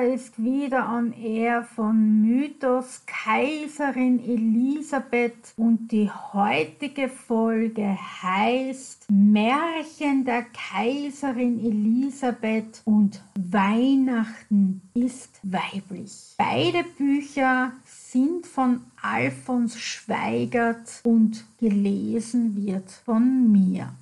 Ist wieder on air von Mythos Kaiserin Elisabeth und die heutige Folge heißt Märchen der Kaiserin Elisabeth und Weihnachten ist weiblich. Beide Bücher sind von Alfons Schweigert und gelesen wird von mir.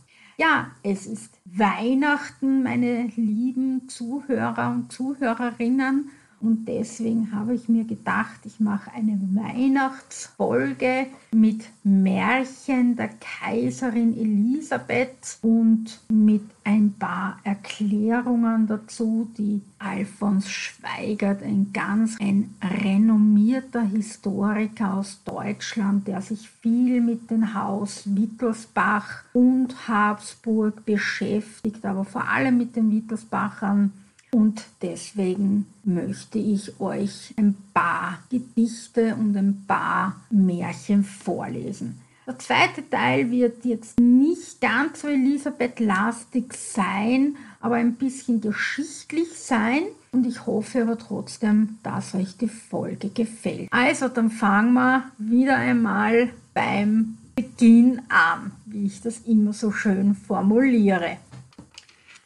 Ja, es ist Weihnachten, meine lieben Zuhörer und Zuhörerinnen. Und deswegen habe ich mir gedacht, ich mache eine Weihnachtsfolge mit Märchen der Kaiserin Elisabeth und mit ein paar Erklärungen dazu, die Alfons Schweigert, ein ganz ein renommierter Historiker aus Deutschland, der sich viel mit dem Haus Wittelsbach und Habsburg beschäftigt, aber vor allem mit den Wittelsbachern und deswegen möchte ich euch ein paar Gedichte und ein paar Märchen vorlesen. Der zweite Teil wird jetzt nicht ganz so Elisabeth-lastig sein, aber ein bisschen geschichtlich sein. Und ich hoffe aber trotzdem, dass euch die Folge gefällt. Also, dann fangen wir wieder einmal beim Beginn an, wie ich das immer so schön formuliere.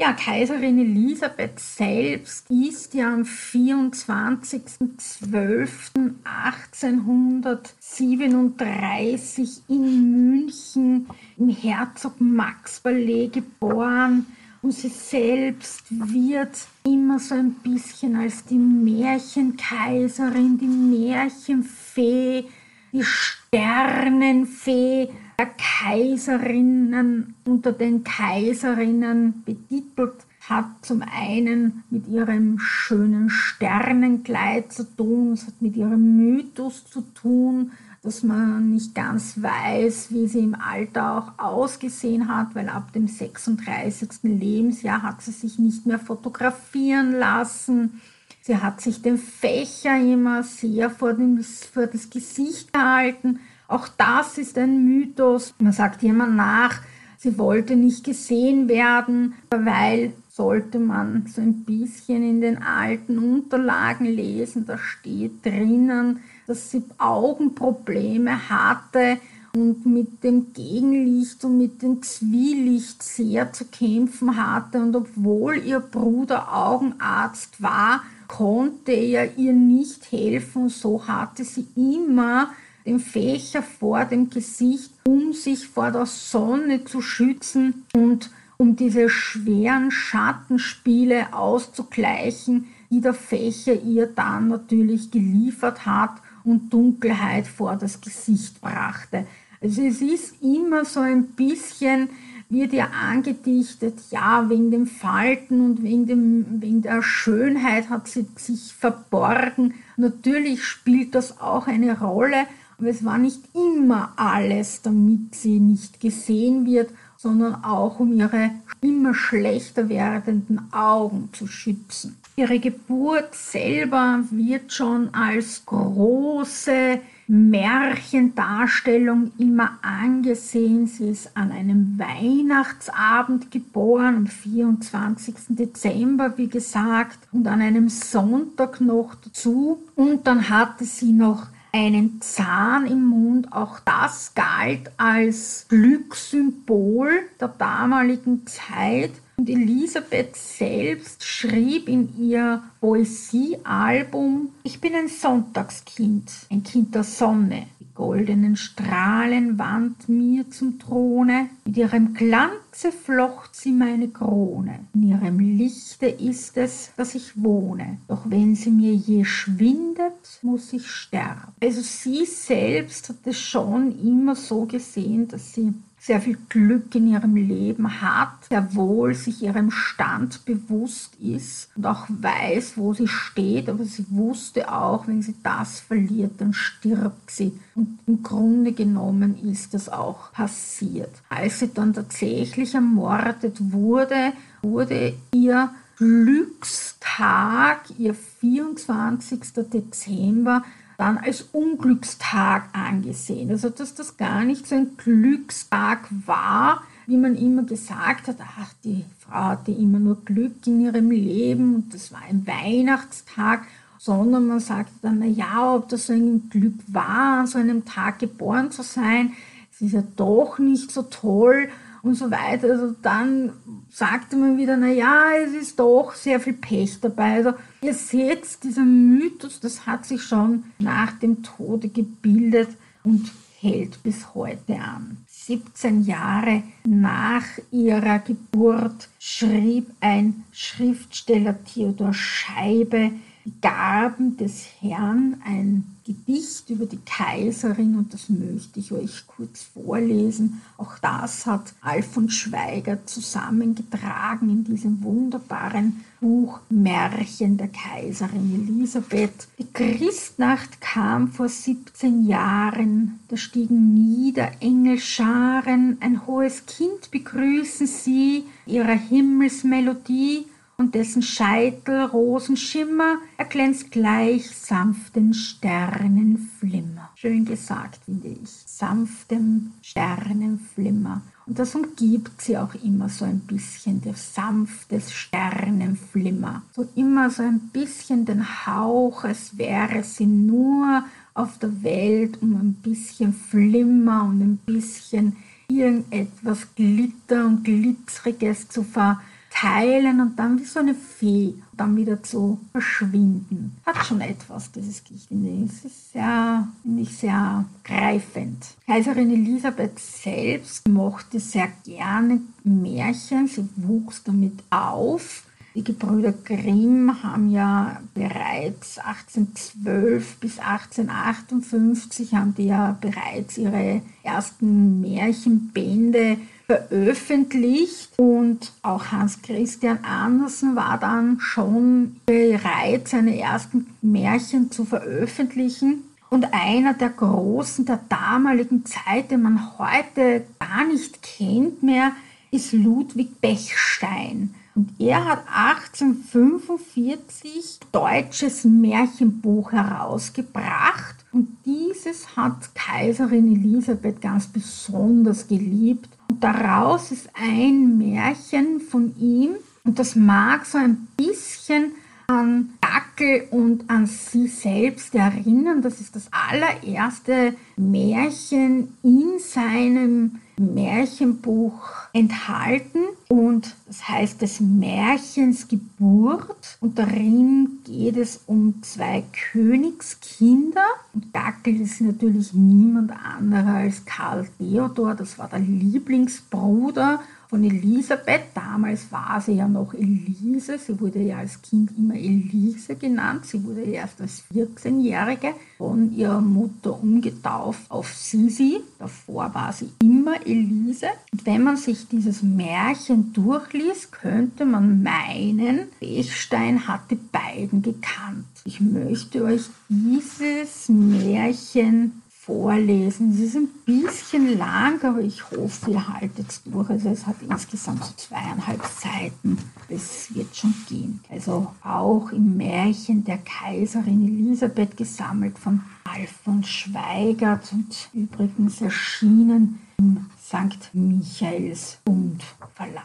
Ja, Kaiserin Elisabeth selbst ist ja am 24.12.1837 in München im Herzog Max Palais geboren. Und sie selbst wird immer so ein bisschen als die Märchenkaiserin, die Märchenfee, die Sternenfee der Kaiserinnen unter den Kaiserinnen betitelt, hat zum einen mit ihrem schönen Sternenkleid zu tun, es hat mit ihrem Mythos zu tun, dass man nicht ganz weiß, wie sie im Alter auch ausgesehen hat, weil ab dem 36. Lebensjahr hat sie sich nicht mehr fotografieren lassen. Sie hat sich den Fächer immer sehr vor, dem, vor das Gesicht gehalten auch das ist ein Mythos. Man sagt jemand nach, sie wollte nicht gesehen werden, weil sollte man so ein bisschen in den alten Unterlagen lesen, da steht drinnen, dass sie Augenprobleme hatte und mit dem Gegenlicht und mit dem Zwielicht sehr zu kämpfen hatte. Und obwohl ihr Bruder Augenarzt war, konnte er ihr nicht helfen. So hatte sie immer den Fächer vor dem Gesicht, um sich vor der Sonne zu schützen und um diese schweren Schattenspiele auszugleichen, die der Fächer ihr dann natürlich geliefert hat und Dunkelheit vor das Gesicht brachte. Also es ist immer so ein bisschen, wird ihr angedichtet, ja, wegen dem Falten und wegen, dem, wegen der Schönheit hat sie sich verborgen. Natürlich spielt das auch eine Rolle, aber es war nicht immer alles, damit sie nicht gesehen wird, sondern auch um ihre immer schlechter werdenden Augen zu schützen. Ihre Geburt selber wird schon als große Märchendarstellung immer angesehen. Sie ist an einem Weihnachtsabend geboren, am 24. Dezember, wie gesagt, und an einem Sonntag noch dazu. Und dann hatte sie noch einen Zahn im Mund. Auch das galt als Glückssymbol der damaligen Zeit. Und Elisabeth selbst schrieb in ihr Poesiealbum, ich bin ein Sonntagskind, ein Kind der Sonne, goldenen Strahlen wand mir zum Throne, mit ihrem Glanze flocht sie meine Krone, in ihrem Lichte ist es, dass ich wohne, doch wenn sie mir je schwindet, muss ich sterben. Also sie selbst hat es schon immer so gesehen, dass sie sehr viel Glück in ihrem Leben hat, sehr wohl sich ihrem Stand bewusst ist und auch weiß, wo sie steht, aber sie wusste auch, wenn sie das verliert, dann stirbt sie. Und im Grunde genommen ist das auch passiert. Als sie dann tatsächlich ermordet wurde, wurde ihr Glückstag, ihr 24. Dezember, dann als Unglückstag angesehen. Also dass das gar nicht so ein Glückstag war, wie man immer gesagt hat, ach, die Frau hatte immer nur Glück in ihrem Leben und das war ein Weihnachtstag, sondern man sagt dann, na ja, ob das so ein Glück war, an so einem Tag geboren zu sein, es ist ja doch nicht so toll und so weiter. Also dann sagte man wieder, na ja, es ist doch sehr viel Pech dabei. Also ihr seht, dieser Mythos, das hat sich schon nach dem Tode gebildet und hält bis heute an. 17 Jahre nach ihrer Geburt schrieb ein Schriftsteller Theodor Scheibe die Gaben des Herrn, ein Gedicht über die Kaiserin und das möchte ich euch kurz vorlesen. Auch das hat Alfons Schweiger zusammengetragen in diesem wunderbaren Buch Märchen der Kaiserin Elisabeth. Die Christnacht kam vor 17 Jahren, da stiegen nieder Engelscharen, ein hohes Kind begrüßen sie, ihrer Himmelsmelodie und dessen Scheitel Rosenschimmer erglänzt gleich sanften Sternenflimmer. Schön gesagt, finde ich. Sanftem Sternenflimmer. Und das umgibt sie auch immer so ein bisschen, der sanftes Sternenflimmer. So immer so ein bisschen den Hauch, als wäre sie nur auf der Welt, um ein bisschen Flimmer und ein bisschen irgendetwas Glitter und Glitzeriges zu ver teilen und dann wie so eine Fee dann wieder zu verschwinden. Hat schon etwas, dieses Gicht. Es ist sehr, finde ich, sehr greifend. Kaiserin Elisabeth selbst mochte sehr gerne Märchen. Sie wuchs damit auf. Die Gebrüder Grimm haben ja bereits 1812 bis 1858 haben die ja bereits ihre ersten Märchenbände veröffentlicht und auch Hans Christian Andersen war dann schon bereit, seine ersten Märchen zu veröffentlichen. Und einer der großen der damaligen Zeit, den man heute gar nicht kennt mehr, ist Ludwig Bechstein. Und er hat 1845 deutsches Märchenbuch herausgebracht. Und dieses hat Kaiserin Elisabeth ganz besonders geliebt daraus ist ein Märchen von ihm. Und das mag so ein bisschen an Dackel und an sie selbst erinnern. Das ist das allererste Märchen in seinem Märchenbuch enthalten. Und das heißt des Märchens Geburt. Und darin geht es um zwei Königskinder. Und Dackel ist natürlich niemand anderer als Karl Theodor, das war der Lieblingsbruder von Elisabeth. Damals war sie ja noch Elise. Sie wurde ja als Kind immer Elise genannt. Sie wurde erst als 14-Jährige von ihrer Mutter umgetauft auf Sisi. Davor war sie immer Elise. Und wenn man sich dieses Märchen durchliest, könnte man meinen, Bechstein hat die beiden gekannt. Ich möchte euch dieses Märchen vorlesen. Es ist ein bisschen lang, aber ich hoffe, ihr haltet es durch. Also es hat insgesamt so zweieinhalb Seiten. Es wird schon gehen. Also auch im Märchen der Kaiserin Elisabeth gesammelt von Alfons Schweigert und übrigens erschienen im St. Michaels Bund Verlag.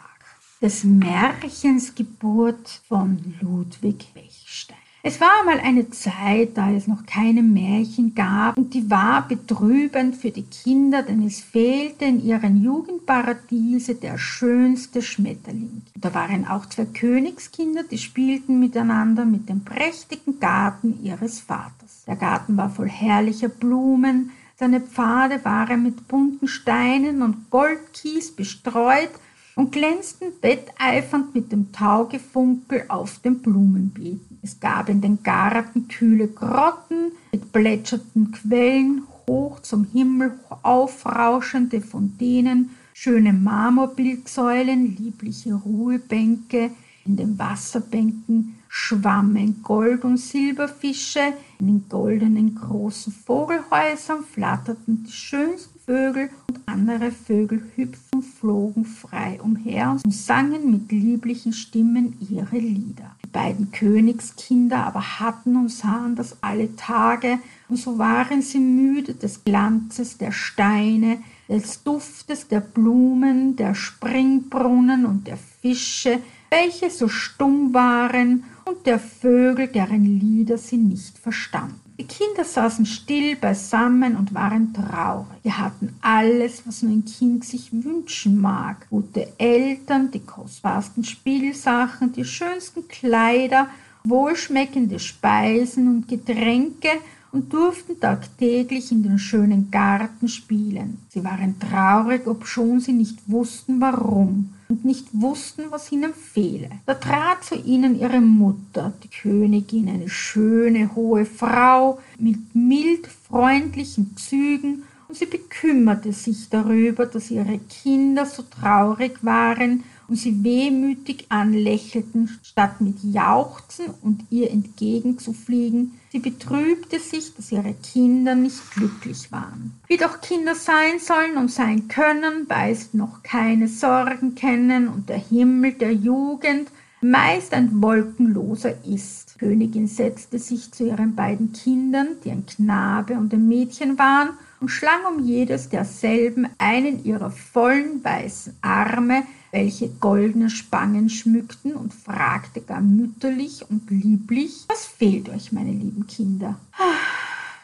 Des Märchens Geburt von Ludwig Bechstein. Es war einmal eine Zeit, da es noch keine Märchen gab, und die war betrübend für die Kinder, denn es fehlte in ihren Jugendparadiese der schönste Schmetterling. Da waren auch zwei Königskinder, die spielten miteinander mit dem prächtigen Garten ihres Vaters. Der Garten war voll herrlicher Blumen, seine Pfade waren mit bunten Steinen und Goldkies bestreut, und glänzten wetteifernd mit dem Taugefunkel auf den Blumenbeeten. Es gab in den Garten kühle Grotten mit plätschernden Quellen, hoch zum Himmel aufrauschende Fontänen, schöne Marmorbildsäulen, liebliche Ruhebänke, in den Wasserbänken schwammen Gold- und Silberfische, in den goldenen großen Vogelhäusern flatterten die schönsten Vögel und andere Vögel hüpften, flogen frei umher und sangen mit lieblichen Stimmen ihre Lieder. Beiden Königskinder aber hatten und sahen das alle Tage, und so waren sie müde des Glanzes der Steine, des Duftes der Blumen, der Springbrunnen und der Fische, welche so stumm waren, und der Vögel, deren Lieder sie nicht verstanden. Die Kinder saßen still beisammen und waren traurig. Wir hatten alles, was nur ein Kind sich wünschen mag. Gute Eltern, die kostbarsten Spielsachen, die schönsten Kleider, wohlschmeckende Speisen und Getränke und durften tagtäglich in den schönen Garten spielen. Sie waren traurig, obschon sie nicht wussten warum und nicht wussten, was ihnen fehle. Da trat zu ihnen ihre Mutter, die Königin, eine schöne, hohe Frau mit mild freundlichen Zügen, und sie bekümmerte sich darüber, dass ihre Kinder so traurig waren und sie wehmütig anlächelten, statt mit Jauchzen und ihr entgegenzufliegen. Sie betrübte sich, dass ihre Kinder nicht glücklich waren. Wie doch Kinder sein sollen und sein können, weil sie noch keine Sorgen kennen und der Himmel der Jugend meist ein wolkenloser ist. Die Königin setzte sich zu ihren beiden Kindern, die ein Knabe und ein Mädchen waren, und schlang um jedes derselben einen ihrer vollen weißen Arme, welche goldene Spangen schmückten, und fragte gar mütterlich und lieblich, was fehlt euch, meine lieben Kinder?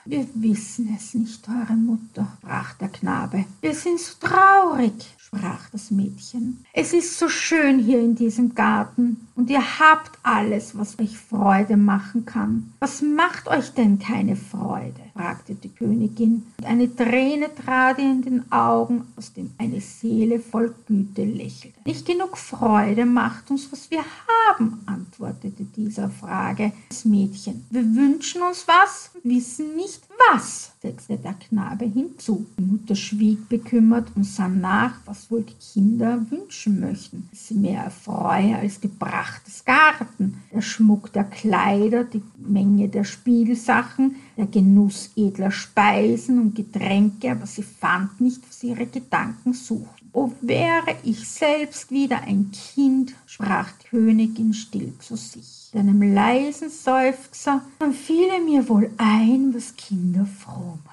Wir wissen es nicht, eure Mutter, sprach der Knabe. Wir sind so traurig, sprach das Mädchen. Es ist so schön hier in diesem Garten, und ihr habt alles, was euch Freude machen kann. Was macht euch denn keine Freude? Fragte die Königin, und eine Träne trat ihr in den Augen, aus dem eine Seele voll Güte lächelte. Nicht genug Freude macht uns, was wir haben, antwortete dieser Frage das Mädchen. Wir wünschen uns was, wissen nicht was, setzte der Knabe hinzu. Die Mutter schwieg bekümmert und sah nach, was wohl die Kinder wünschen möchten. Sie mehr erfreue als des Garten, der Schmuck der Kleider, die Menge der Spielsachen, der Genuss edler Speisen und Getränke, aber sie fand nicht, was ihre Gedanken suchten. O wäre ich selbst wieder ein Kind, sprach die Königin still zu sich. Mit einem leisen Seufzer, dann fiele mir wohl ein, was Kinder froh macht.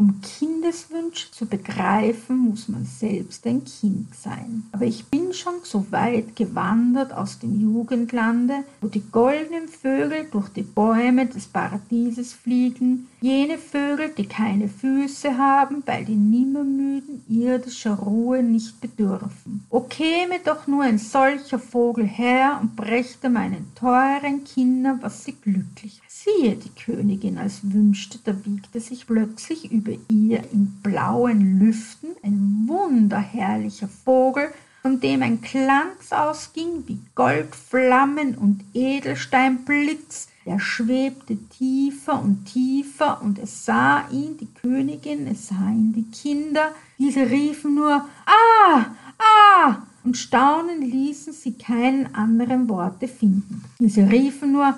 Um Kindeswünsche zu begreifen, muss man selbst ein Kind sein. Aber ich bin schon so weit gewandert aus dem Jugendlande, wo die goldenen Vögel durch die Bäume des Paradieses fliegen, jene Vögel, die keine Füße haben, weil die nimmermüden irdischer Ruhe nicht bedürfen. O käme doch nur ein solcher Vogel her und brächte meinen teuren Kindern, was sie glücklich Siehe, die Königin, als wünschte, da wiegte sich plötzlich über ihr in blauen Lüften ein wunderherrlicher Vogel, von dem ein Glanz ausging wie Goldflammen und Edelsteinblitz, der schwebte tiefer und tiefer, und es sah ihn die Königin, es sah ihn die Kinder, diese riefen nur Ah, ah, und staunen ließen sie keinen anderen Worte finden. Diese riefen nur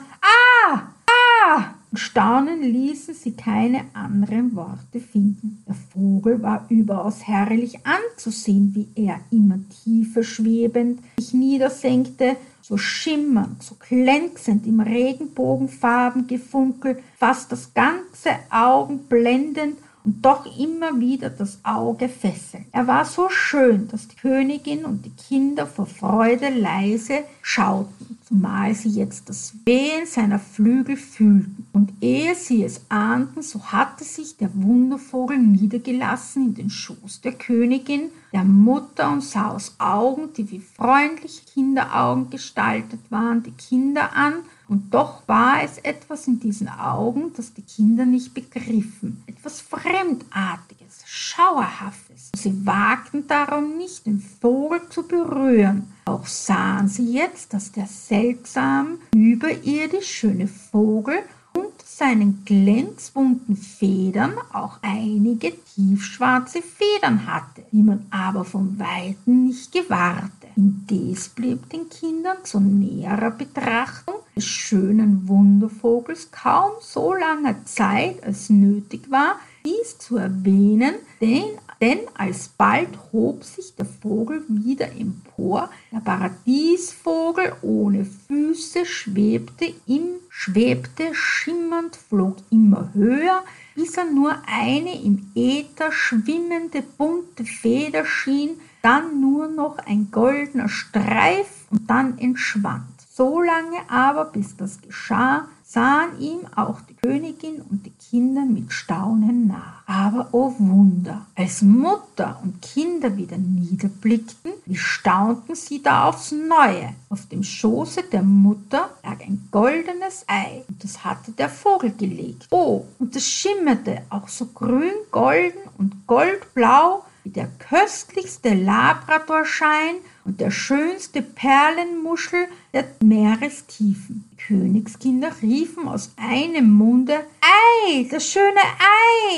Staunen ließen sie keine anderen Worte finden. Der Vogel war überaus herrlich anzusehen, wie er immer tiefer schwebend sich niedersenkte, so schimmernd, so glänzend im Regenbogenfarben gefunkelt, fast das ganze Augen blendend und doch immer wieder das Auge fesseln. Er war so schön, dass die Königin und die Kinder vor Freude leise schauten, zumal sie jetzt das Wehen seiner Flügel fühlten. Und ehe sie es ahnten, so hatte sich der Wundervogel niedergelassen in den Schoß der Königin, der Mutter und sah aus Augen, die wie freundliche Kinderaugen gestaltet waren, die Kinder an und doch war es etwas in diesen Augen, das die Kinder nicht begriffen. Etwas Fremdartiges, Schauerhaftes. Sie wagten darum nicht, den Vogel zu berühren. Auch sahen sie jetzt, dass der seltsam überirdisch schöne Vogel und seinen glänzbunten Federn auch einige tiefschwarze Federn hatte, die man aber von Weitem nicht gewahrte. Indes blieb den Kindern zu näherer Betrachtung des schönen Wundervogels kaum so lange Zeit, als nötig war, dies zu erwähnen, denn, denn alsbald hob sich der Vogel wieder empor, der Paradiesvogel ohne Füße schwebte im, schwebte schimmernd, flog immer höher, bis er nur eine im Äther schwimmende bunte Feder schien, dann nur noch ein goldener Streif und dann entschwand. So lange aber, bis das geschah, sahen ihm auch die Königin und die Kinder mit Staunen nach. Aber o oh Wunder, als Mutter und Kinder wieder niederblickten, wie staunten sie da aufs Neue. Auf dem Schoße der Mutter lag ein goldenes Ei, und das hatte der Vogel gelegt. Oh, und es schimmerte auch so grün, golden und goldblau der köstlichste Labradorschein und der schönste Perlenmuschel der Meerestiefen. Die Königskinder riefen aus einem Munde Ei, das schöne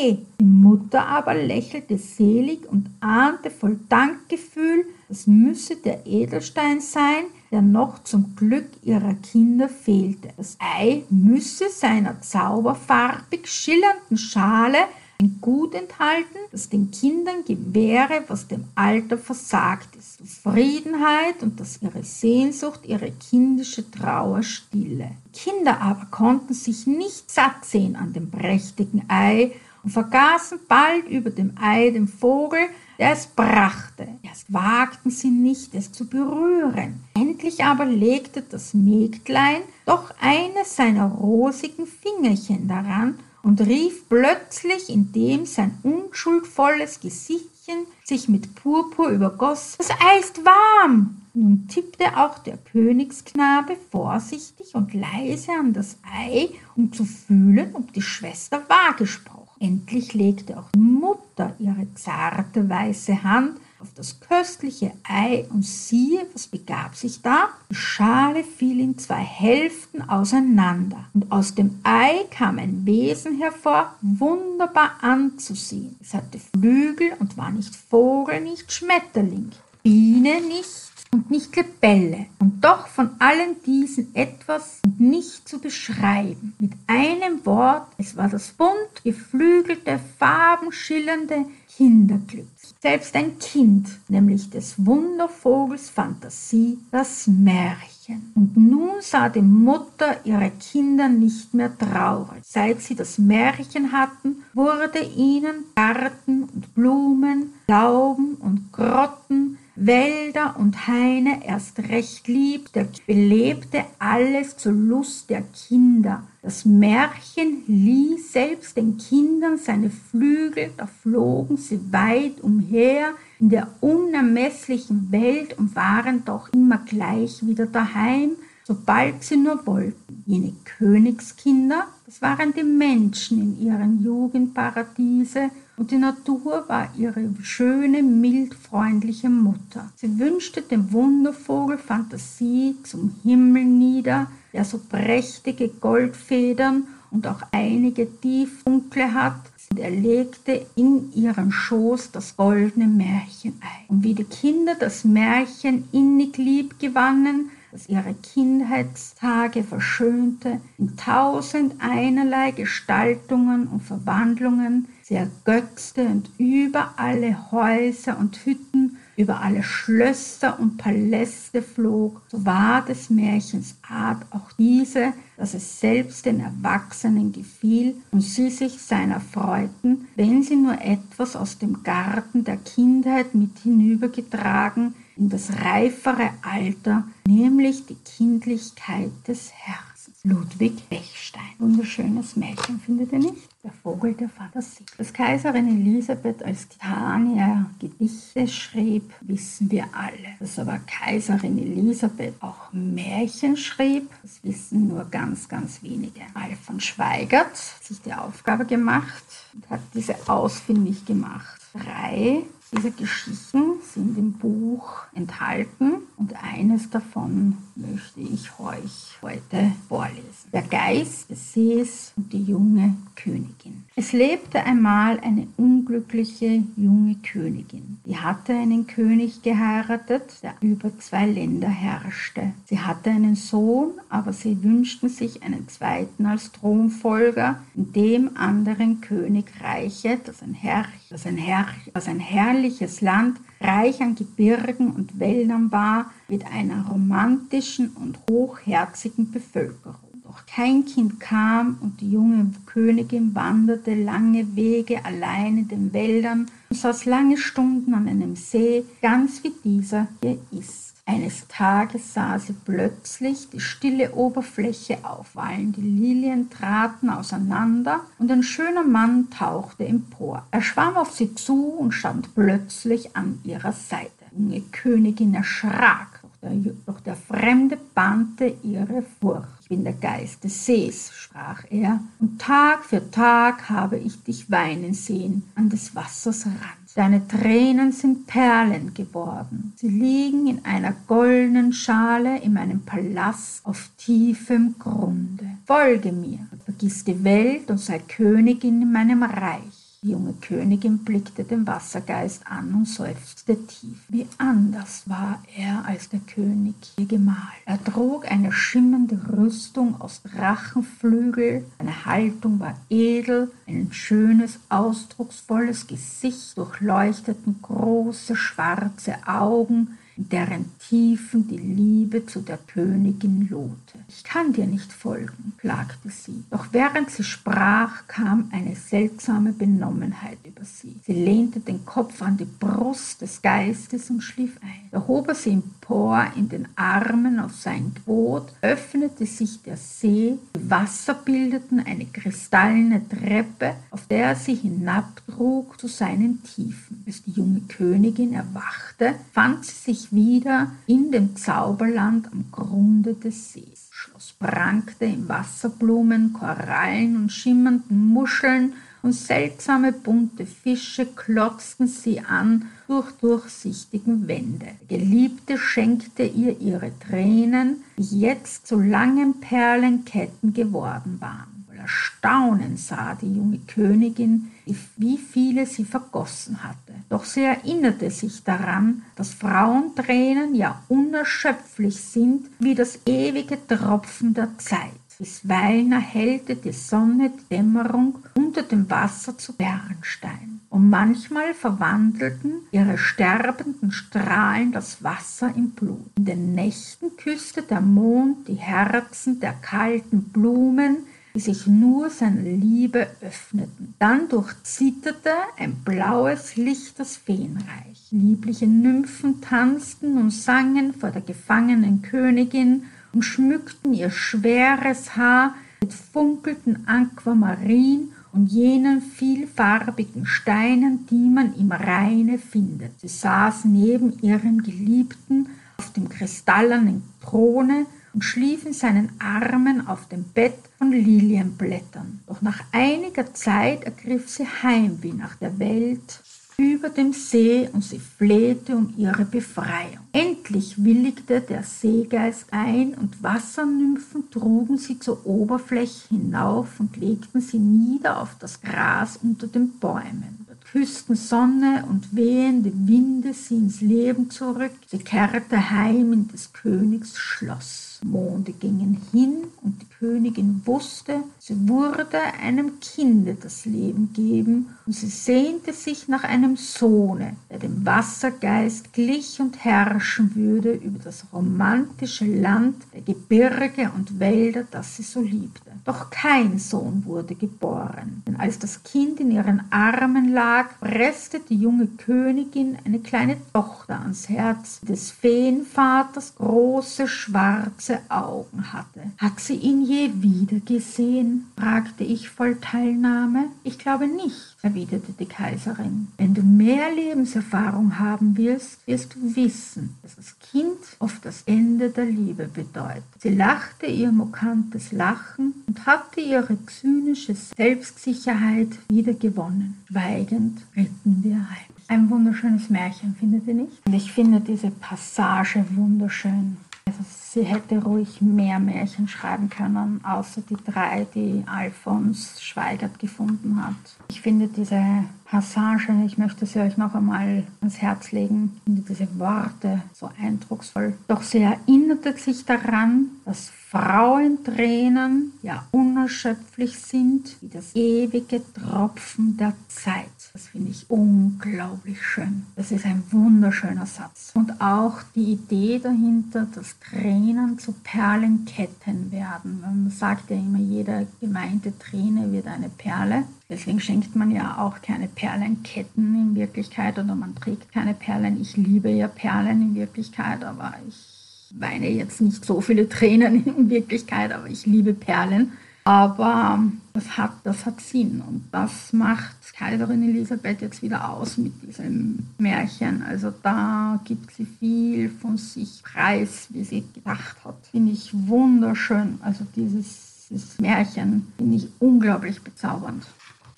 Ei. Die Mutter aber lächelte selig und ahnte voll Dankgefühl, es müsse der Edelstein sein, der noch zum Glück ihrer Kinder fehlte. Das Ei müsse seiner zauberfarbig schillernden Schale ein Gut enthalten, das den Kindern gewähre, was dem Alter versagt ist. Zufriedenheit und dass ihre Sehnsucht ihre kindische Trauer stille. Kinder aber konnten sich nicht satt sehen an dem prächtigen Ei und vergaßen bald über dem Ei den Vogel, der es brachte. Erst wagten sie nicht, es zu berühren. Endlich aber legte das Mägdlein doch eines seiner rosigen Fingerchen daran und rief plötzlich, indem sein unschuldvolles Gesichtchen sich mit Purpur übergoss, das Ei ist warm. Nun tippte auch der Königsknabe vorsichtig und leise an das Ei, um zu fühlen, ob die Schwester wahr gesprochen. Endlich legte auch die Mutter ihre zarte weiße Hand auf das köstliche Ei und siehe, was begab sich da? Die Schale fiel in zwei Hälften auseinander und aus dem Ei kam ein Wesen hervor, wunderbar anzusehen. Es hatte Flügel und war nicht Vogel, nicht Schmetterling, Biene nicht und nicht Libelle und doch von allen diesen etwas nicht zu beschreiben. Mit einem Wort, es war das bunt geflügelte, farbenschillernde Kinderglück. Selbst ein Kind, nämlich des Wundervogels Fantasie, das Märchen. Und nun sah die Mutter ihre Kinder nicht mehr traurig. Seit sie das Märchen hatten, wurde ihnen Garten und Blumen, Lauben und Grotten, Wälder und Haine erst recht lieb, der belebte alles zur Lust der Kinder. Das Märchen lieh selbst den Kindern seine Flügel, da flogen sie weit umher in der unermesslichen Welt und waren doch immer gleich wieder daheim, sobald sie nur wollten. Jene Königskinder, das waren die Menschen in ihren Jugendparadiese, und die Natur war ihre schöne, mild freundliche Mutter. Sie wünschte dem Wundervogel Fantasie zum Himmel nieder, der so prächtige Goldfedern und auch einige tiefdunkle hat, und er legte in ihren Schoß das goldene Märchen ein. Und wie die Kinder das Märchen innig lieb gewannen, das ihre Kindheitstage verschönte, in tausend einerlei Gestaltungen und Verwandlungen, Sie ergötzte und über alle Häuser und Hütten, über alle Schlösser und Paläste flog, so war des Märchens Art auch diese, dass es selbst den Erwachsenen gefiel und sie sich seiner freuten, wenn sie nur etwas aus dem Garten der Kindheit mit hinübergetragen in das reifere Alter, nämlich die Kindlichkeit des Herzens. Ludwig Bechstein. Wunderschönes Märchen, findet ihr nicht? Der Vogel der Fantasie. Dass Kaiserin Elisabeth als Titania Gedichte schrieb, wissen wir alle. Dass aber Kaiserin Elisabeth auch Märchen schrieb, das wissen nur ganz, ganz wenige. Alfons Schweigert hat sich die Aufgabe gemacht und hat diese ausfindig gemacht. Drei diese Geschichten sind im Buch enthalten und eines davon möchte ich euch heute vorlesen. Der Geist des Sees und die junge Königin. Es lebte einmal eine unglückliche junge Königin. Die hatte einen König geheiratet, der über zwei Länder herrschte. Sie hatte einen Sohn, aber sie wünschten sich einen zweiten als Thronfolger in dem anderen Königreiche, das ein, Herr, das ein, Herr, das ein herrliches Land reich an Gebirgen und Wäldern war, mit einer romantischen und hochherzigen Bevölkerung. Doch kein Kind kam und die junge Königin wanderte lange Wege allein in den Wäldern und saß lange Stunden an einem See, ganz wie dieser hier ist. Eines Tages sah sie plötzlich die stille Oberfläche aufwallen, die Lilien traten auseinander und ein schöner Mann tauchte empor. Er schwamm auf sie zu und stand plötzlich an ihrer Seite. Die junge Königin erschrak, doch der, doch der Fremde bannte ihre Furcht. Ich bin der Geist des Sees, sprach er, und Tag für Tag habe ich dich weinen sehen an des Wassers Rand. Deine Tränen sind Perlen geworden. Sie liegen in einer goldenen Schale in meinem Palast auf tiefem Grunde. Folge mir, vergiss die Welt und sei Königin in meinem Reich. Die junge Königin blickte den Wassergeist an und seufzte tief. Wie anders war er als der König, ihr Gemahl. Er trug eine schimmernde Rüstung aus Drachenflügel, seine Haltung war edel, ein schönes, ausdrucksvolles Gesicht durchleuchteten große schwarze Augen, deren Tiefen die Liebe zu der Königin lohte. Ich kann dir nicht folgen, klagte sie. Doch während sie sprach, kam eine seltsame Benommenheit über sie. Sie lehnte den Kopf an die Brust des Geistes und schlief ein. Da hob er sie empor in den Armen auf sein Boot, öffnete sich der See, die Wasser bildeten eine kristallene Treppe, auf der er sie hinabtrug zu seinen Tiefen. Als die junge Königin erwachte, fand sie sich wieder in dem Zauberland am Grunde des Sees. Schloss prangte in Wasserblumen, Korallen und schimmernden Muscheln und seltsame bunte Fische klotzten sie an durch durchsichtigen Wände. Der Geliebte schenkte ihr ihre Tränen, die jetzt zu langen Perlenketten geworden waren. Erstaunen sah die junge Königin, wie viele sie vergossen hatte. Doch sie erinnerte sich daran, dass Frauentränen ja unerschöpflich sind wie das ewige Tropfen der Zeit. Bisweilen erhellte die Sonne die Dämmerung unter dem Wasser zu Bernstein. Und manchmal verwandelten ihre sterbenden Strahlen das Wasser in Blut. In den Nächten küsste der Mond die Herzen der kalten Blumen, die sich nur seiner Liebe öffneten. Dann durchzitterte ein blaues Licht das Feenreich. Liebliche Nymphen tanzten und sangen vor der gefangenen Königin und schmückten ihr schweres Haar mit funkelnden Aquamarin und jenen vielfarbigen Steinen, die man im Rheine findet. Sie saß neben ihrem Geliebten auf dem kristallenen Throne und schlief in seinen Armen auf dem Bett von Lilienblättern. Doch nach einiger Zeit ergriff sie Heimweh nach der Welt über dem See und sie flehte um ihre Befreiung. Endlich willigte der Seegeist ein und Wassernymphen trugen sie zur Oberfläche hinauf und legten sie nieder auf das Gras unter den Bäumen. Dort küssten Sonne und wehende Winde sie ins Leben zurück. Sie kehrte heim in des Königs Schloss. Monde gingen hin und die Königin wusste, sie würde einem Kinde das Leben geben und sie sehnte sich nach einem Sohne, der dem Wassergeist glich und herrschen würde über das romantische Land der Gebirge und Wälder, das sie so liebte. Doch kein Sohn wurde geboren, denn als das Kind in ihren Armen lag, presste die junge Königin eine kleine Tochter ans Herz, des Feenvaters große schwarze große Augen hatte. Hat sie ihn je wieder gesehen? fragte ich voll Teilnahme. Ich glaube nicht, erwiderte die Kaiserin. Wenn du mehr Lebenserfahrung haben wirst, wirst du wissen, dass das Kind oft das Ende der Liebe bedeutet. Sie lachte ihr mokantes Lachen und hatte ihre zynische Selbstsicherheit wieder gewonnen. Schweigend ritten wir heim. Ein wunderschönes Märchen, findet ihr nicht? Und ich finde diese Passage wunderschön. Also sie hätte ruhig mehr Märchen schreiben können, außer die drei, die Alfons Schweigert gefunden hat. Ich finde diese Passage, ich möchte sie euch noch einmal ans Herz legen, ich finde diese Worte so eindrucksvoll. Doch sie erinnerte sich daran, dass Frauentränen ja unerschöpflich sind wie das ewige Tropfen der Zeit. Das finde ich unglaublich schön. Das ist ein wunderschöner Satz. Und auch die Idee dahinter, dass Tränen zu Perlenketten werden. Man sagt ja immer, jede gemeinte Träne wird eine Perle. Deswegen schenkt man ja auch keine Perlenketten in Wirklichkeit oder man trägt keine Perlen. Ich liebe ja Perlen in Wirklichkeit, aber ich weine jetzt nicht so viele Tränen in Wirklichkeit, aber ich liebe Perlen. Aber das hat, das hat Sinn und das macht Kaiserin Elisabeth jetzt wieder aus mit diesem Märchen. Also da gibt sie viel von sich preis, wie sie gedacht hat. Finde ich wunderschön. Also dieses, dieses Märchen finde ich unglaublich bezaubernd.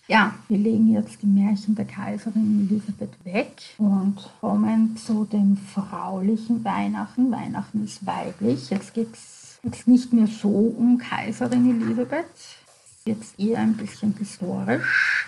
Ja, wir legen jetzt die Märchen der Kaiserin Elisabeth weg und kommen zu dem fraulichen Weihnachten. Weihnachten ist weiblich. Jetzt geht es jetzt nicht mehr so um Kaiserin Elisabeth. Jetzt eher ein bisschen historisch.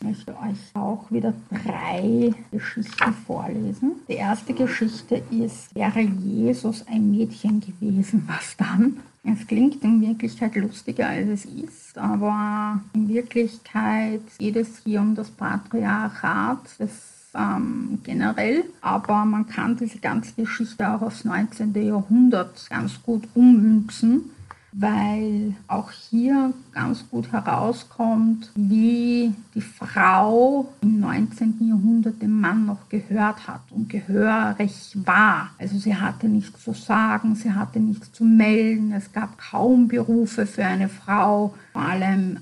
Ich möchte euch auch wieder drei Geschichten vorlesen. Die erste Geschichte ist, wäre Jesus ein Mädchen gewesen, was dann? Es klingt in Wirklichkeit lustiger, als es ist, aber in Wirklichkeit geht es hier um das Patriarchat, das ähm, generell, aber man kann diese ganze Geschichte auch aufs 19. Jahrhundert ganz gut ummünzen weil auch hier ganz gut herauskommt, wie die Frau im 19. Jahrhundert dem Mann noch gehört hat und gehörig war. Also sie hatte nichts zu sagen, sie hatte nichts zu melden, es gab kaum Berufe für eine Frau. Vor allem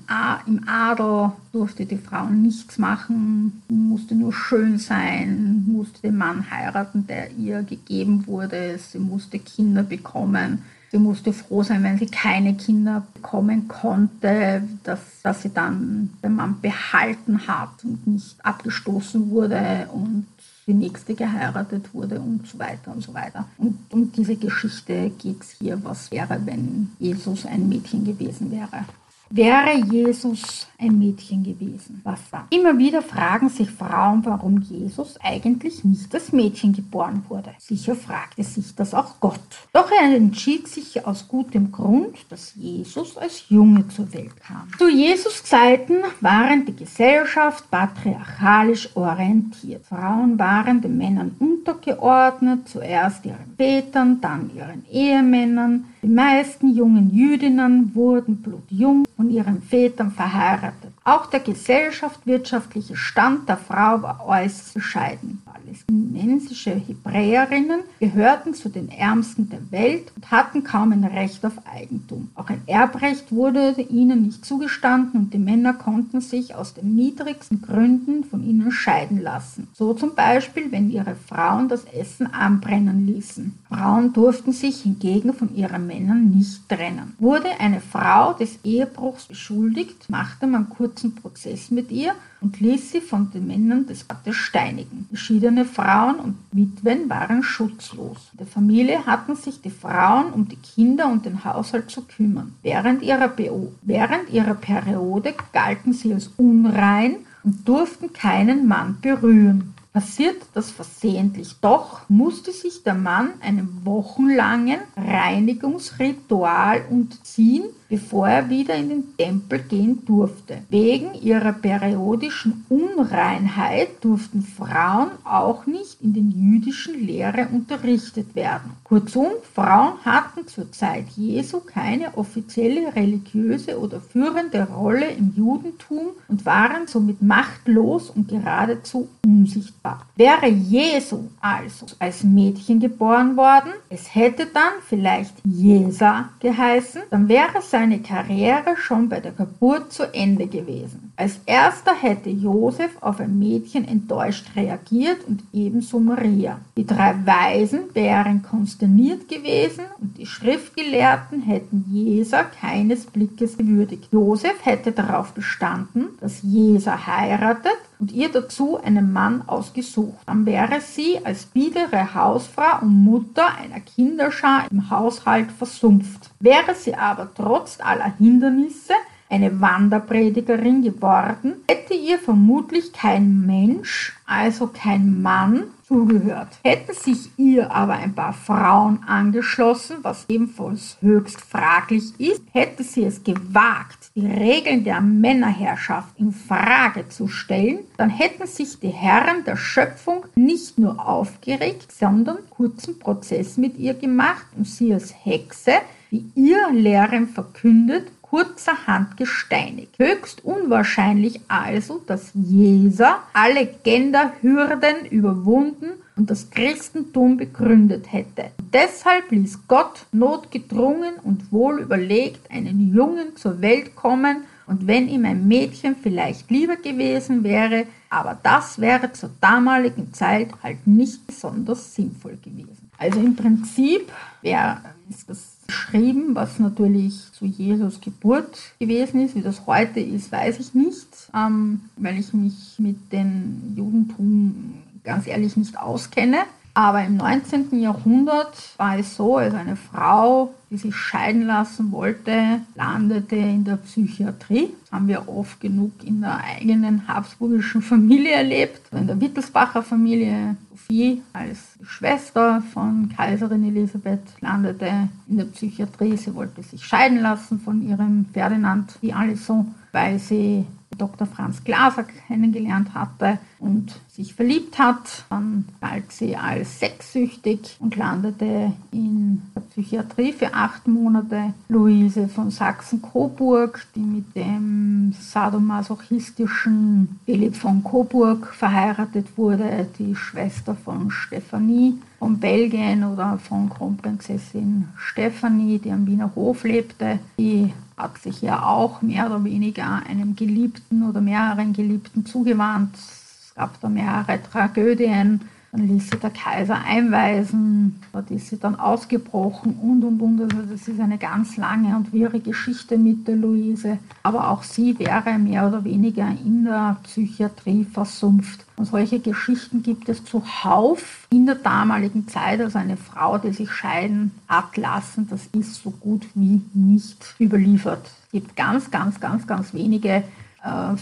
im Adel durfte die Frau nichts machen, musste nur schön sein, musste den Mann heiraten, der ihr gegeben wurde, sie musste Kinder bekommen. Sie musste froh sein, wenn sie keine Kinder bekommen konnte, dass, dass sie dann den Mann behalten hat und nicht abgestoßen wurde und die nächste geheiratet wurde und so weiter und so weiter. Und um diese Geschichte geht es hier, was wäre, wenn Jesus ein Mädchen gewesen wäre. Wäre Jesus ein Mädchen gewesen, was dann? Immer wieder fragen sich Frauen, warum Jesus eigentlich nicht als Mädchen geboren wurde. Sicher fragte sich das auch Gott. Doch er entschied sich aus gutem Grund, dass Jesus als Junge zur Welt kam. Zu Jesus Zeiten waren die Gesellschaft patriarchalisch orientiert. Frauen waren den Männern untergeordnet, zuerst ihren Vätern, dann ihren Ehemännern. Die meisten jungen Jüdinnen wurden blutjung von ihren Vätern verheiratet. Auch der gesellschaftswirtschaftliche Stand der Frau war äußerst bescheiden. Palästinensische Hebräerinnen gehörten zu den Ärmsten der Welt und hatten kaum ein Recht auf Eigentum. Auch ein Erbrecht wurde ihnen nicht zugestanden und die Männer konnten sich aus den niedrigsten Gründen von ihnen scheiden lassen. So zum Beispiel, wenn ihre Frauen das Essen anbrennen ließen. Frauen durften sich hingegen von ihren Männern nicht trennen. Wurde eine Frau des Ehebruchs beschuldigt, machte man kurzen Prozess mit ihr und ließ sie von den Männern des Vaters steinigen. Geschiedene Frauen und Witwen waren schutzlos. In der Familie hatten sich die Frauen um die Kinder und den Haushalt zu kümmern. Während ihrer, Be während ihrer Periode galten sie als unrein und durften keinen Mann berühren. Passiert das versehentlich doch, musste sich der Mann einem wochenlangen Reinigungsritual unterziehen, bevor er wieder in den Tempel gehen durfte. Wegen ihrer periodischen Unreinheit durften Frauen auch nicht in den jüdischen Lehre unterrichtet werden. Kurzum, Frauen hatten zur Zeit Jesu keine offizielle religiöse oder führende Rolle im Judentum und waren somit machtlos und geradezu unsichtbar. Wäre Jesu also als Mädchen geboren worden, es hätte dann vielleicht Jesa geheißen, dann wäre sein seine Karriere schon bei der Geburt zu Ende gewesen. Als erster hätte Josef auf ein Mädchen enttäuscht reagiert und ebenso Maria. Die drei Weisen wären konsterniert gewesen und die Schriftgelehrten hätten Jesa keines Blickes gewürdigt. Josef hätte darauf bestanden, dass Jesa heiratet und ihr dazu einen Mann ausgesucht. Dann wäre sie als biedere Hausfrau und Mutter einer Kinderschar im Haushalt versumpft. Wäre sie aber trotz aller Hindernisse eine Wanderpredigerin geworden, hätte ihr vermutlich kein Mensch, also kein Mann, zugehört. Hätten sich ihr aber ein paar Frauen angeschlossen, was ebenfalls höchst fraglich ist, hätte sie es gewagt, die Regeln der Männerherrschaft in Frage zu stellen, dann hätten sich die Herren der Schöpfung nicht nur aufgeregt, sondern kurzen Prozess mit ihr gemacht und sie als Hexe, die ihr Lehren verkündet, kurzerhand gesteinigt. Höchst unwahrscheinlich also, dass Jeser alle Genderhürden überwunden und das Christentum begründet hätte. Deshalb ließ Gott notgedrungen und wohl überlegt einen Jungen zur Welt kommen, und wenn ihm ein Mädchen vielleicht lieber gewesen wäre, aber das wäre zur damaligen Zeit halt nicht besonders sinnvoll gewesen. Also im Prinzip wäre das geschrieben, was natürlich zu Jesus Geburt gewesen ist. Wie das heute ist, weiß ich nicht, ähm, weil ich mich mit dem Judentum ganz ehrlich nicht auskenne. Aber im 19. Jahrhundert war es so, also eine Frau, die sich scheiden lassen wollte, landete in der Psychiatrie. Das haben wir oft genug in der eigenen habsburgischen Familie erlebt. In der Wittelsbacher Familie, Sophie als Schwester von Kaiserin Elisabeth landete in der Psychiatrie. Sie wollte sich scheiden lassen von ihrem Ferdinand, die Alison, weil sie Dr. Franz Glaser kennengelernt hatte und sich verliebt hat. Dann galt sie als sexsüchtig und landete in der Psychiatrie für acht Monate. Luise von Sachsen-Coburg, die mit dem sadomasochistischen Philipp von Coburg verheiratet wurde, die Schwester von Stephanie von Belgien oder von Kronprinzessin Stephanie, die am Wiener Hof lebte, die hat sich ja auch mehr oder weniger einem Geliebten oder mehreren Geliebten zugewandt. Es gab da mehrere Tragödien. Dann ließ sie der Kaiser einweisen, dort ist sie dann ausgebrochen und und und. Also das ist eine ganz lange und wirre Geschichte mit der Luise. Aber auch sie wäre mehr oder weniger in der Psychiatrie versumpft. Und solche Geschichten gibt es zuhauf in der damaligen Zeit. Also eine Frau, die sich scheiden hat lassen, das ist so gut wie nicht überliefert. Es gibt ganz, ganz, ganz, ganz wenige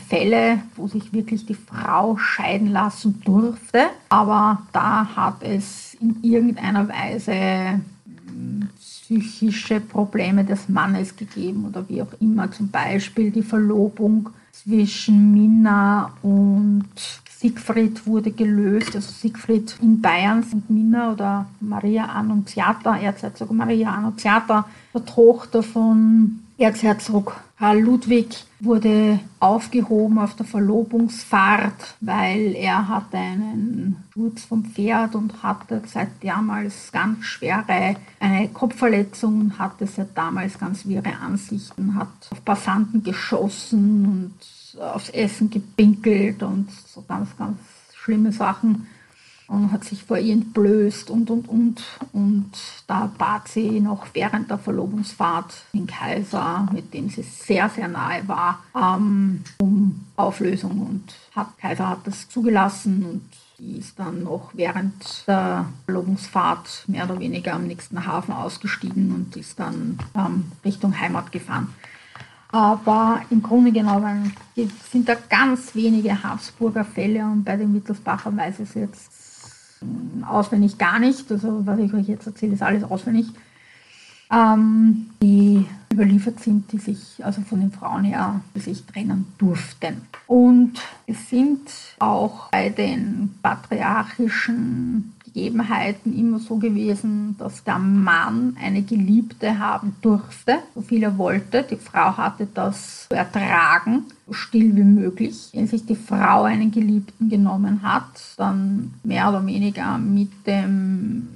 Fälle, wo sich wirklich die Frau scheiden lassen durfte. Aber da hat es in irgendeiner Weise hm, psychische Probleme des Mannes gegeben oder wie auch immer. Zum Beispiel die Verlobung zwischen Minna und Siegfried wurde gelöst. Also Siegfried in Bayern sind Minna oder Maria Annunziata, Erzherzog Maria Annunziata, der Tochter von Erzherzog Karl Ludwig wurde aufgehoben auf der Verlobungsfahrt, weil er hatte einen Sturz vom Pferd und hatte seit damals ganz schwere eine Kopfverletzung hatte seit damals ganz wirre Ansichten, hat auf Passanten geschossen und aufs Essen gepinkelt und so ganz, ganz schlimme Sachen und hat sich vor ihr entblößt und, und, und. Und da bat sie noch während der Verlobungsfahrt den Kaiser, mit dem sie sehr, sehr nahe war, ähm, um Auflösung. Und hat, Kaiser hat das zugelassen und die ist dann noch während der Verlobungsfahrt mehr oder weniger am nächsten Hafen ausgestiegen und ist dann ähm, Richtung Heimat gefahren. Aber im Grunde genommen sind da ganz wenige Habsburger Fälle und bei den Mittelsbacher weiß es jetzt auswendig gar nicht. Also was ich euch jetzt erzähle, ist alles auswendig. Ähm, die überliefert sind, die sich also von den Frauen her sich trennen durften. Und es sind auch bei den patriarchischen Gegebenheiten immer so gewesen, dass der Mann eine Geliebte haben durfte, so viel er wollte. Die Frau hatte das zu ertragen, so still wie möglich. Wenn sich die Frau einen Geliebten genommen hat, dann mehr oder weniger mit dem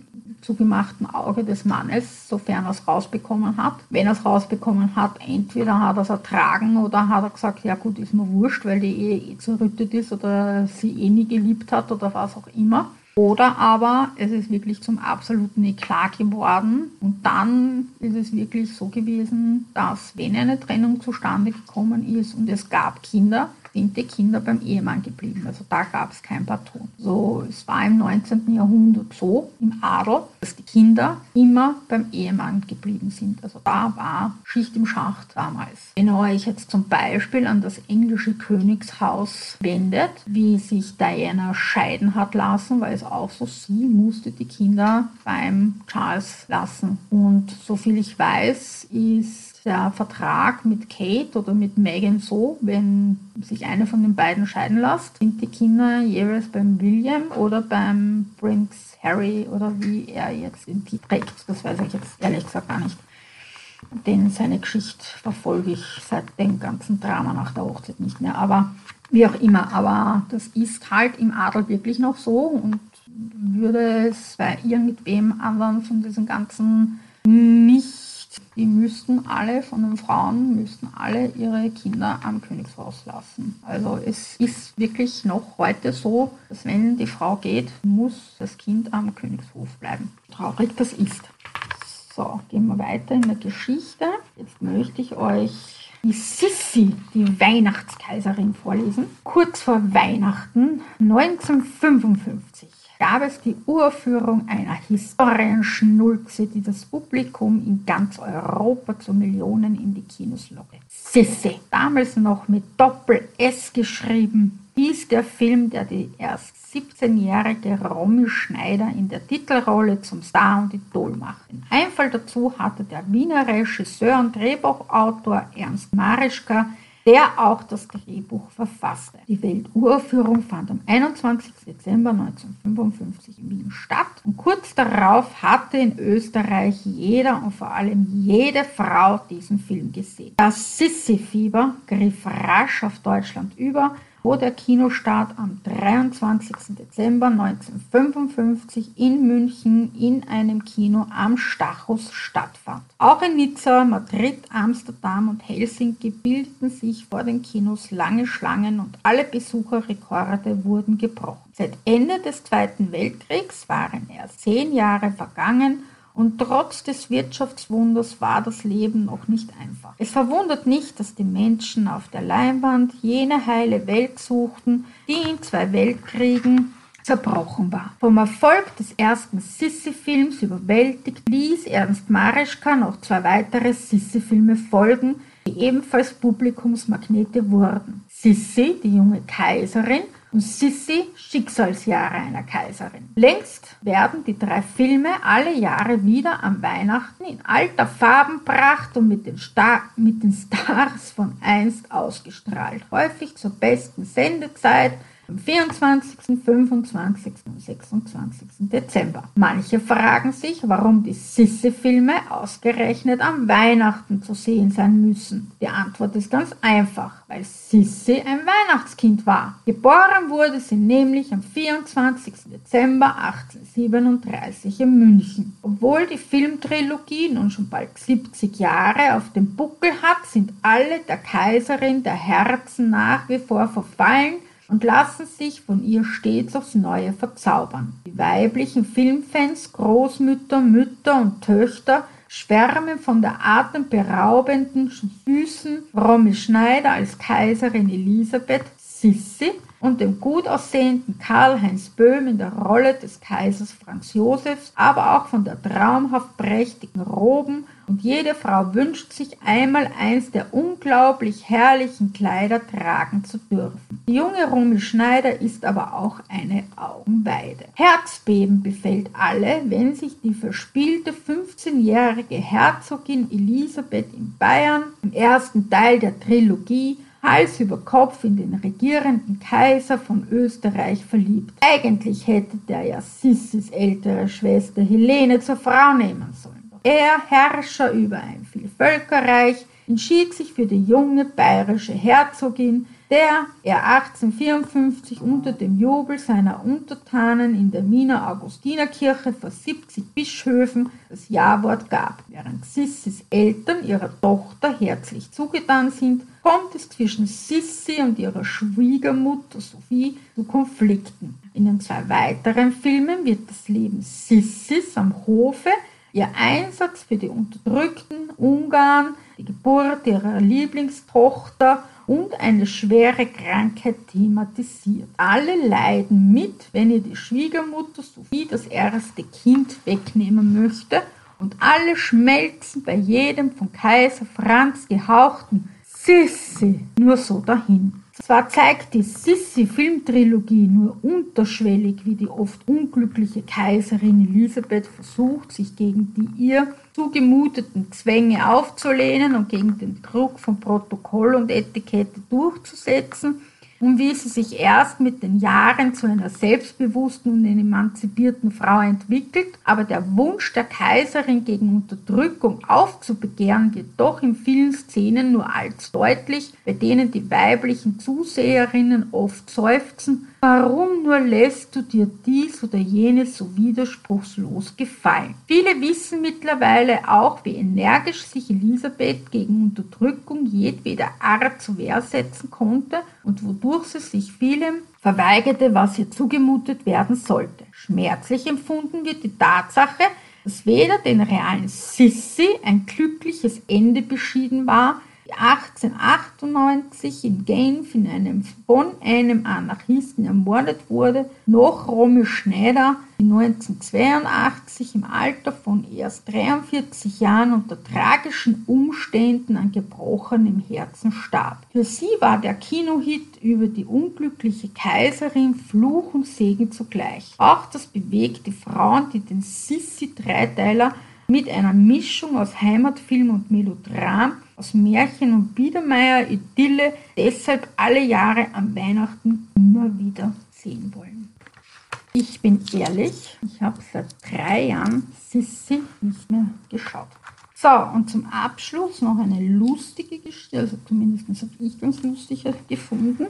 zugemachten Auge des Mannes, sofern er es rausbekommen hat. Wenn er es rausbekommen hat, entweder hat er es ertragen oder hat er gesagt, ja gut, ist mir wurscht, weil die Ehe eh zerrüttet ist oder sie eh nie geliebt hat oder was auch immer. Oder aber es ist wirklich zum absoluten Eklat geworden. Und dann ist es wirklich so gewesen, dass wenn eine Trennung zustande gekommen ist und es gab Kinder, sind die Kinder beim Ehemann geblieben. Also da gab es kein Patron. So, es war im 19. Jahrhundert so, im Adel, dass die Kinder immer beim Ehemann geblieben sind. Also da war Schicht im Schacht damals. Wenn ihr euch jetzt zum Beispiel an das englische Königshaus wendet, wie sich Diana scheiden hat lassen, weil es auch so, sie musste die Kinder beim Charles lassen. Und soviel ich weiß, ist der Vertrag mit Kate oder mit Megan so, wenn sich eine von den beiden scheiden lässt, sind die Kinder jeweils beim William oder beim Prince Harry oder wie er jetzt den Titel trägt. Das weiß ich jetzt ehrlich gesagt gar nicht. Denn seine Geschichte verfolge ich seit dem ganzen Drama nach der Hochzeit nicht mehr. Aber wie auch immer, aber das ist halt im Adel wirklich noch so und würde es bei irgendwem anderen von diesen ganzen nicht die müssten alle von den Frauen, müssten alle ihre Kinder am Königshaus lassen. Also es ist wirklich noch heute so, dass wenn die Frau geht, muss das Kind am Königshof bleiben. Traurig das ist. So, gehen wir weiter in der Geschichte. Jetzt möchte ich euch die Sissi, die Weihnachtskaiserin, vorlesen. Kurz vor Weihnachten 1955 gab es die Uraufführung einer Historienschnulze, die das Publikum in ganz Europa zu Millionen in die Kinos lockte. Sisse, damals noch mit Doppel-S geschrieben, dies der Film, der die erst 17-jährige Romy Schneider in der Titelrolle zum Star und Idol macht. Den Einfall dazu hatte der Wiener Regisseur und Drehbuchautor Ernst Marischka, der auch das Drehbuch verfasste. Die Welturaufführung fand am 21. Dezember 1955 in Wien statt und kurz darauf hatte in Österreich jeder und vor allem jede Frau diesen Film gesehen. Das Sissi-Fieber griff rasch auf Deutschland über wo der Kinostart am 23. Dezember 1955 in München in einem Kino am Stachus stattfand. Auch in Nizza, Madrid, Amsterdam und Helsinki bildeten sich vor den Kinos lange Schlangen und alle Besucherrekorde wurden gebrochen. Seit Ende des Zweiten Weltkriegs waren erst zehn Jahre vergangen und trotz des Wirtschaftswunders war das Leben noch nicht einfach. Es verwundert nicht, dass die Menschen auf der Leinwand jene heile Welt suchten, die in zwei Weltkriegen zerbrochen war. Vom Erfolg des ersten Sissi-Films überwältigt ließ Ernst Marischka noch zwei weitere Sissi-Filme folgen, die ebenfalls Publikumsmagnete wurden. Sissi, die junge Kaiserin, und Sissi Schicksalsjahre einer Kaiserin. Längst werden die drei Filme alle Jahre wieder am Weihnachten in alter Farbenpracht und mit den, Star mit den Stars von einst ausgestrahlt. Häufig zur besten Sendezeit am 24., 25. und 26. Dezember. Manche fragen sich, warum die Sisse-Filme ausgerechnet am Weihnachten zu sehen sein müssen. Die Antwort ist ganz einfach, weil Sissi ein Weihnachtskind war. Geboren wurde sie nämlich am 24. Dezember 1837 in München. Obwohl die Filmtrilogie nun schon bald 70 Jahre auf dem Buckel hat, sind alle der Kaiserin der Herzen nach wie vor verfallen und lassen sich von ihr stets aufs Neue verzaubern. Die weiblichen Filmfans, Großmütter, Mütter und Töchter schwärmen von der atemberaubenden, süßen Romy Schneider als Kaiserin Elisabeth, Sissi und dem gut aussehenden Karl-Heinz Böhm in der Rolle des Kaisers Franz Josefs, aber auch von der traumhaft prächtigen Roben und jede Frau wünscht sich einmal eins der unglaublich herrlichen Kleider tragen zu dürfen. Die junge Romy Schneider ist aber auch eine Augenweide. Herzbeben befällt alle, wenn sich die verspielte 15-jährige Herzogin Elisabeth in Bayern im ersten Teil der Trilogie Hals über Kopf in den regierenden Kaiser von Österreich verliebt. Eigentlich hätte der ja Sissis ältere Schwester Helene zur Frau nehmen sollen. Er, Herrscher über ein Vielvölkerreich, entschied sich für die junge bayerische Herzogin, der er 1854 unter dem Jubel seiner Untertanen in der Wiener Augustinerkirche vor 70 Bischöfen das Ja-Wort gab. Während Sissis Eltern ihrer Tochter herzlich zugetan sind, kommt es zwischen Sissi und ihrer Schwiegermutter Sophie zu Konflikten. In den zwei weiteren Filmen wird das Leben Sissis am Hofe Ihr Einsatz für die unterdrückten Ungarn, die Geburt ihrer Lieblingstochter und eine schwere Krankheit thematisiert. Alle leiden mit, wenn ihr die Schwiegermutter Sophie das erste Kind wegnehmen möchte und alle schmelzen bei jedem von Kaiser Franz gehauchten Sissi nur so dahin. Zwar zeigt die Sissi-Filmtrilogie nur unterschwellig, wie die oft unglückliche Kaiserin Elisabeth versucht, sich gegen die ihr zugemuteten Zwänge aufzulehnen und gegen den Druck von Protokoll und Etikette durchzusetzen, und wie sie sich erst mit den Jahren zu einer selbstbewussten und emanzipierten Frau entwickelt, aber der Wunsch der Kaiserin gegen Unterdrückung aufzubegehren wird doch in vielen Szenen nur als deutlich, bei denen die weiblichen Zuseherinnen oft seufzen, Warum nur lässt du dir dies oder jenes so widerspruchslos gefallen? Viele wissen mittlerweile auch, wie energisch sich Elisabeth gegen Unterdrückung jedweder Art zur Wehr setzen konnte und wodurch sie sich vielem verweigerte, was ihr zugemutet werden sollte. Schmerzlich empfunden wird die Tatsache, dass weder den realen Sissi ein glückliches Ende beschieden war, 1898 in Genf von einem Anarchisten ermordet wurde, noch Romy Schneider, die 1982 im Alter von erst 43 Jahren unter tragischen Umständen an gebrochenem Herzen starb. Für sie war der Kinohit über die unglückliche Kaiserin Fluch und Segen zugleich. Auch das bewegte Frauen, die den Sissi-Dreiteiler mit einer Mischung aus Heimatfilm und Melodram aus Märchen und Biedermeier Idylle deshalb alle Jahre am Weihnachten immer wieder sehen wollen. Ich bin ehrlich, ich habe seit drei Jahren Sissi nicht mehr geschaut. So, und zum Abschluss noch eine lustige Geschichte, also zumindest habe ich ganz lustig gefunden.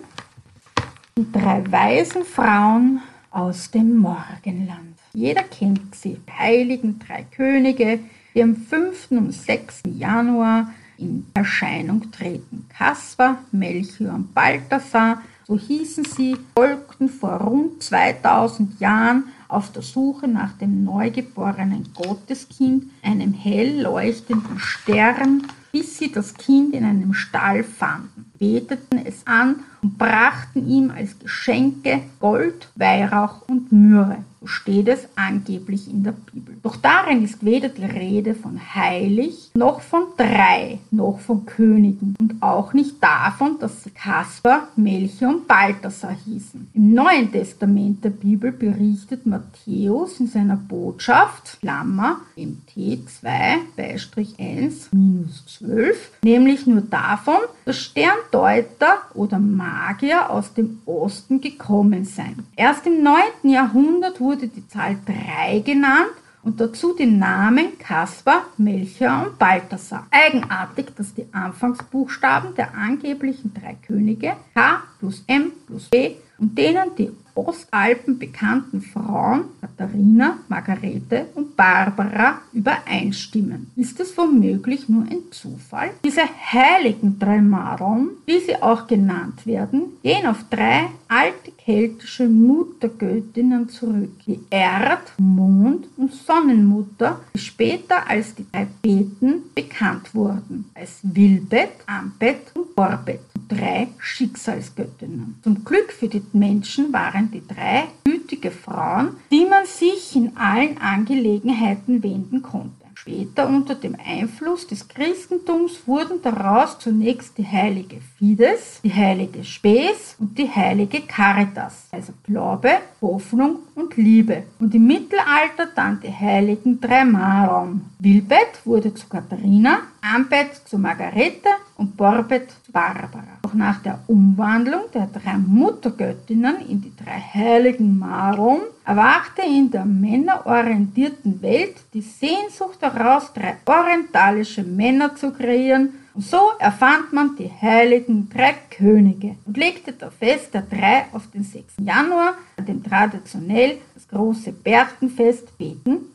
Die drei weisen Frauen aus dem Morgenland. Jeder kennt sie, heiligen drei Könige, die am 5. und 6. Januar in Erscheinung treten. Kaspar, Melchior und Balthasar, so hießen sie, folgten vor rund 2000 Jahren auf der Suche nach dem neugeborenen Gotteskind, einem hell leuchtenden Stern, bis sie das Kind in einem Stall fanden, beteten es an und brachten ihm als Geschenke Gold, Weihrauch und Myrrhe. Steht es angeblich in der Bibel. Doch darin ist weder die Rede von heilig, noch von drei, noch von Königen und auch nicht davon, dass sie Kaspar, Melchior und Balthasar hießen. Im Neuen Testament der Bibel berichtet Matthäus in seiner Botschaft, Klammer, MT2, Beistrich 1, minus 12, nämlich nur davon, dass Sterndeuter oder Magier aus dem Osten gekommen seien. Erst im 9. Jahrhundert wurde wurde die Zahl 3 genannt und dazu die Namen Kaspar, Melchior und Balthasar. Eigenartig, dass die Anfangsbuchstaben der angeblichen drei Könige K plus M plus B und denen die Ostalpen bekannten Frauen Katharina, Margarete und Barbara übereinstimmen. Ist es womöglich nur ein Zufall? Diese heiligen drei Maron, wie sie auch genannt werden, gehen auf drei alte keltische Muttergöttinnen zurück. Die Erd-, Mond- und Sonnenmutter, die später als die drei Beten bekannt wurden, als Wilbet, Ambet und Borbet drei Schicksalsgöttinnen. Zum Glück für die Menschen waren die drei gütige Frauen, die man sich in allen Angelegenheiten wenden konnte. Später unter dem Einfluss des Christentums wurden daraus zunächst die heilige Fides, die heilige Spes und die heilige Caritas, also Glaube, Hoffnung und Liebe. Und im Mittelalter dann die heiligen drei Maron. Wilbet wurde zu Katharina, Ambet zu Margarete und Borbet zu Barbara. Doch nach der Umwandlung der drei Muttergöttinnen in die drei heiligen Maron erwachte in der männerorientierten Welt die Sehnsucht daraus, drei orientalische Männer zu kreieren, und so erfand man die heiligen drei Könige und legte das Fest der drei auf den 6. Januar, an dem traditionell das große Berchtenfest Beten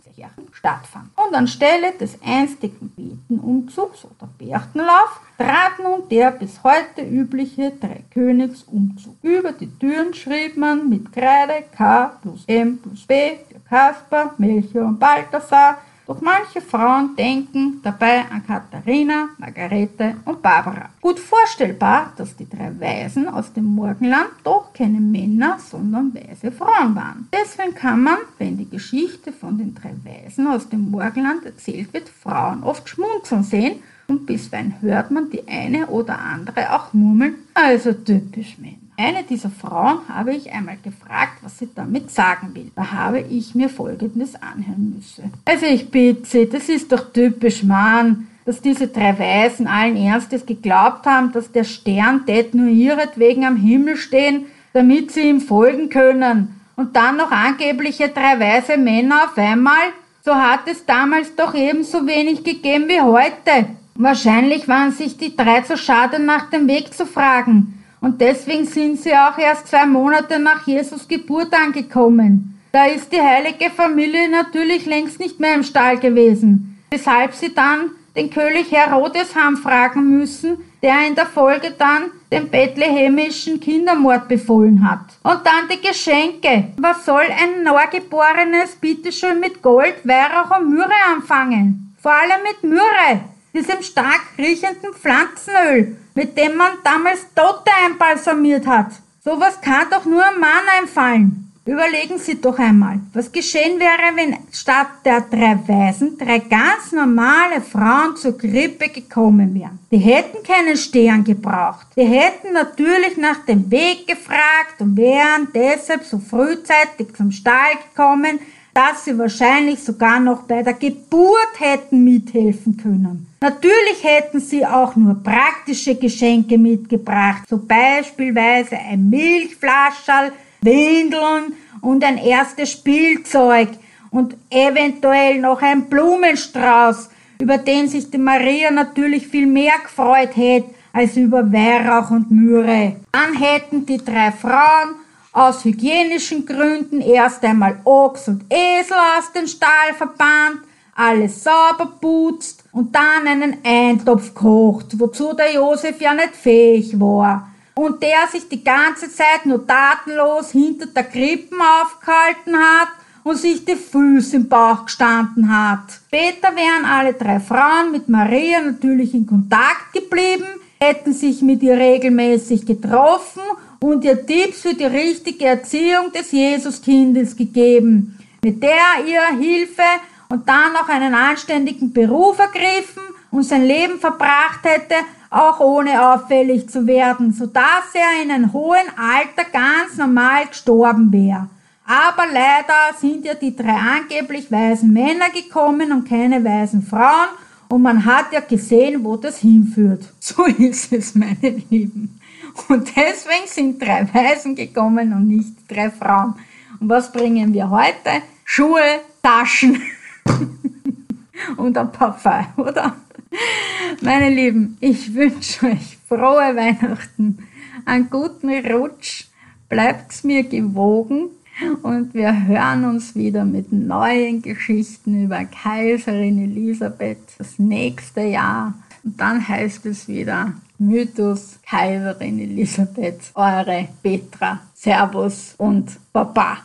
stattfand. Und anstelle des einstigen Betenumzugs oder Berchtenlauf trat nun der bis heute übliche Dreikönigsumzug. Über die Türen schrieb man mit Kreide K plus M plus B für Kaspar, Melchior und Balthasar Doch manche Frauen denken dabei an Katharina, Margarete und Barbara. Gut vorstellbar, dass die drei Weisen aus dem Morgenland doch keine Männer, sondern weise Frauen waren. Deswegen kann man, wenn die Geschichte von den drei Weisen aus dem Morgenland erzählt wird, Frauen oft schmunzeln sehen und bisweilen hört man die eine oder andere auch murmeln, also typisch Männer. Eine dieser Frauen habe ich einmal gefragt, was sie damit sagen will. Da habe ich mir Folgendes anhören müssen. Also ich bitte Sie, das ist doch typisch Mann, dass diese drei Weisen allen Ernstes geglaubt haben, dass der Stern tät nur ihretwegen am Himmel stehen, damit sie ihm folgen können. Und dann noch angebliche drei weise Männer auf einmal? So hat es damals doch ebenso wenig gegeben wie heute. Wahrscheinlich waren sich die drei zu schade, nach dem Weg zu fragen. Und deswegen sind sie auch erst zwei Monate nach Jesus Geburt angekommen. Da ist die heilige Familie natürlich längst nicht mehr im Stall gewesen, weshalb sie dann den König Herodes haben fragen müssen, der in der Folge dann den bethlehemischen Kindermord befohlen hat. Und dann die Geschenke. Was soll ein Neugeborenes bitteschön mit Gold, Weihrauch und Myrrhe anfangen? Vor allem mit Myrrhe diesem stark riechenden Pflanzenöl, mit dem man damals Tote einbalsamiert hat. Sowas kann doch nur einem Mann einfallen. Überlegen Sie doch einmal, was geschehen wäre, wenn statt der drei Weisen drei ganz normale Frauen zur Grippe gekommen wären. Die hätten keinen Stern gebraucht. Die hätten natürlich nach dem Weg gefragt und wären deshalb so frühzeitig zum Stall gekommen, dass sie wahrscheinlich sogar noch bei der Geburt hätten mithelfen können. Natürlich hätten sie auch nur praktische Geschenke mitgebracht, so beispielsweise ein Milchflascherl, Windeln und ein erstes Spielzeug und eventuell noch ein Blumenstrauß, über den sich die Maria natürlich viel mehr gefreut hätte als über Weihrauch und Myrrhe. Dann hätten die drei Frauen aus hygienischen Gründen erst einmal Ochs und Esel aus dem Stall verbannt, alles sauber putzt und dann einen Eintopf kocht, wozu der Josef ja nicht fähig war. Und der sich die ganze Zeit nur tatenlos hinter der Krippen aufgehalten hat und sich die Füße im Bauch gestanden hat. Später wären alle drei Frauen mit Maria natürlich in Kontakt geblieben, hätten sich mit ihr regelmäßig getroffen und ihr Tipps für die richtige Erziehung des Jesuskindes gegeben, mit der ihr Hilfe und dann noch einen anständigen Beruf ergriffen und sein Leben verbracht hätte, auch ohne auffällig zu werden, so dass er in einem hohen Alter ganz normal gestorben wäre. Aber leider sind ja die drei angeblich weisen Männer gekommen und keine weisen Frauen und man hat ja gesehen, wo das hinführt. So ist es, meine Lieben. Und deswegen sind drei Weisen gekommen und nicht drei Frauen. Und was bringen wir heute? Schuhe, Taschen und ein Parfum, oder? Meine Lieben, ich wünsche euch frohe Weihnachten, einen guten Rutsch, bleibt's mir gewogen und wir hören uns wieder mit neuen Geschichten über Kaiserin Elisabeth das nächste Jahr. Und dann heißt es wieder Mythos, Kaiserin Elisabeth, eure Petra, Servus und Baba.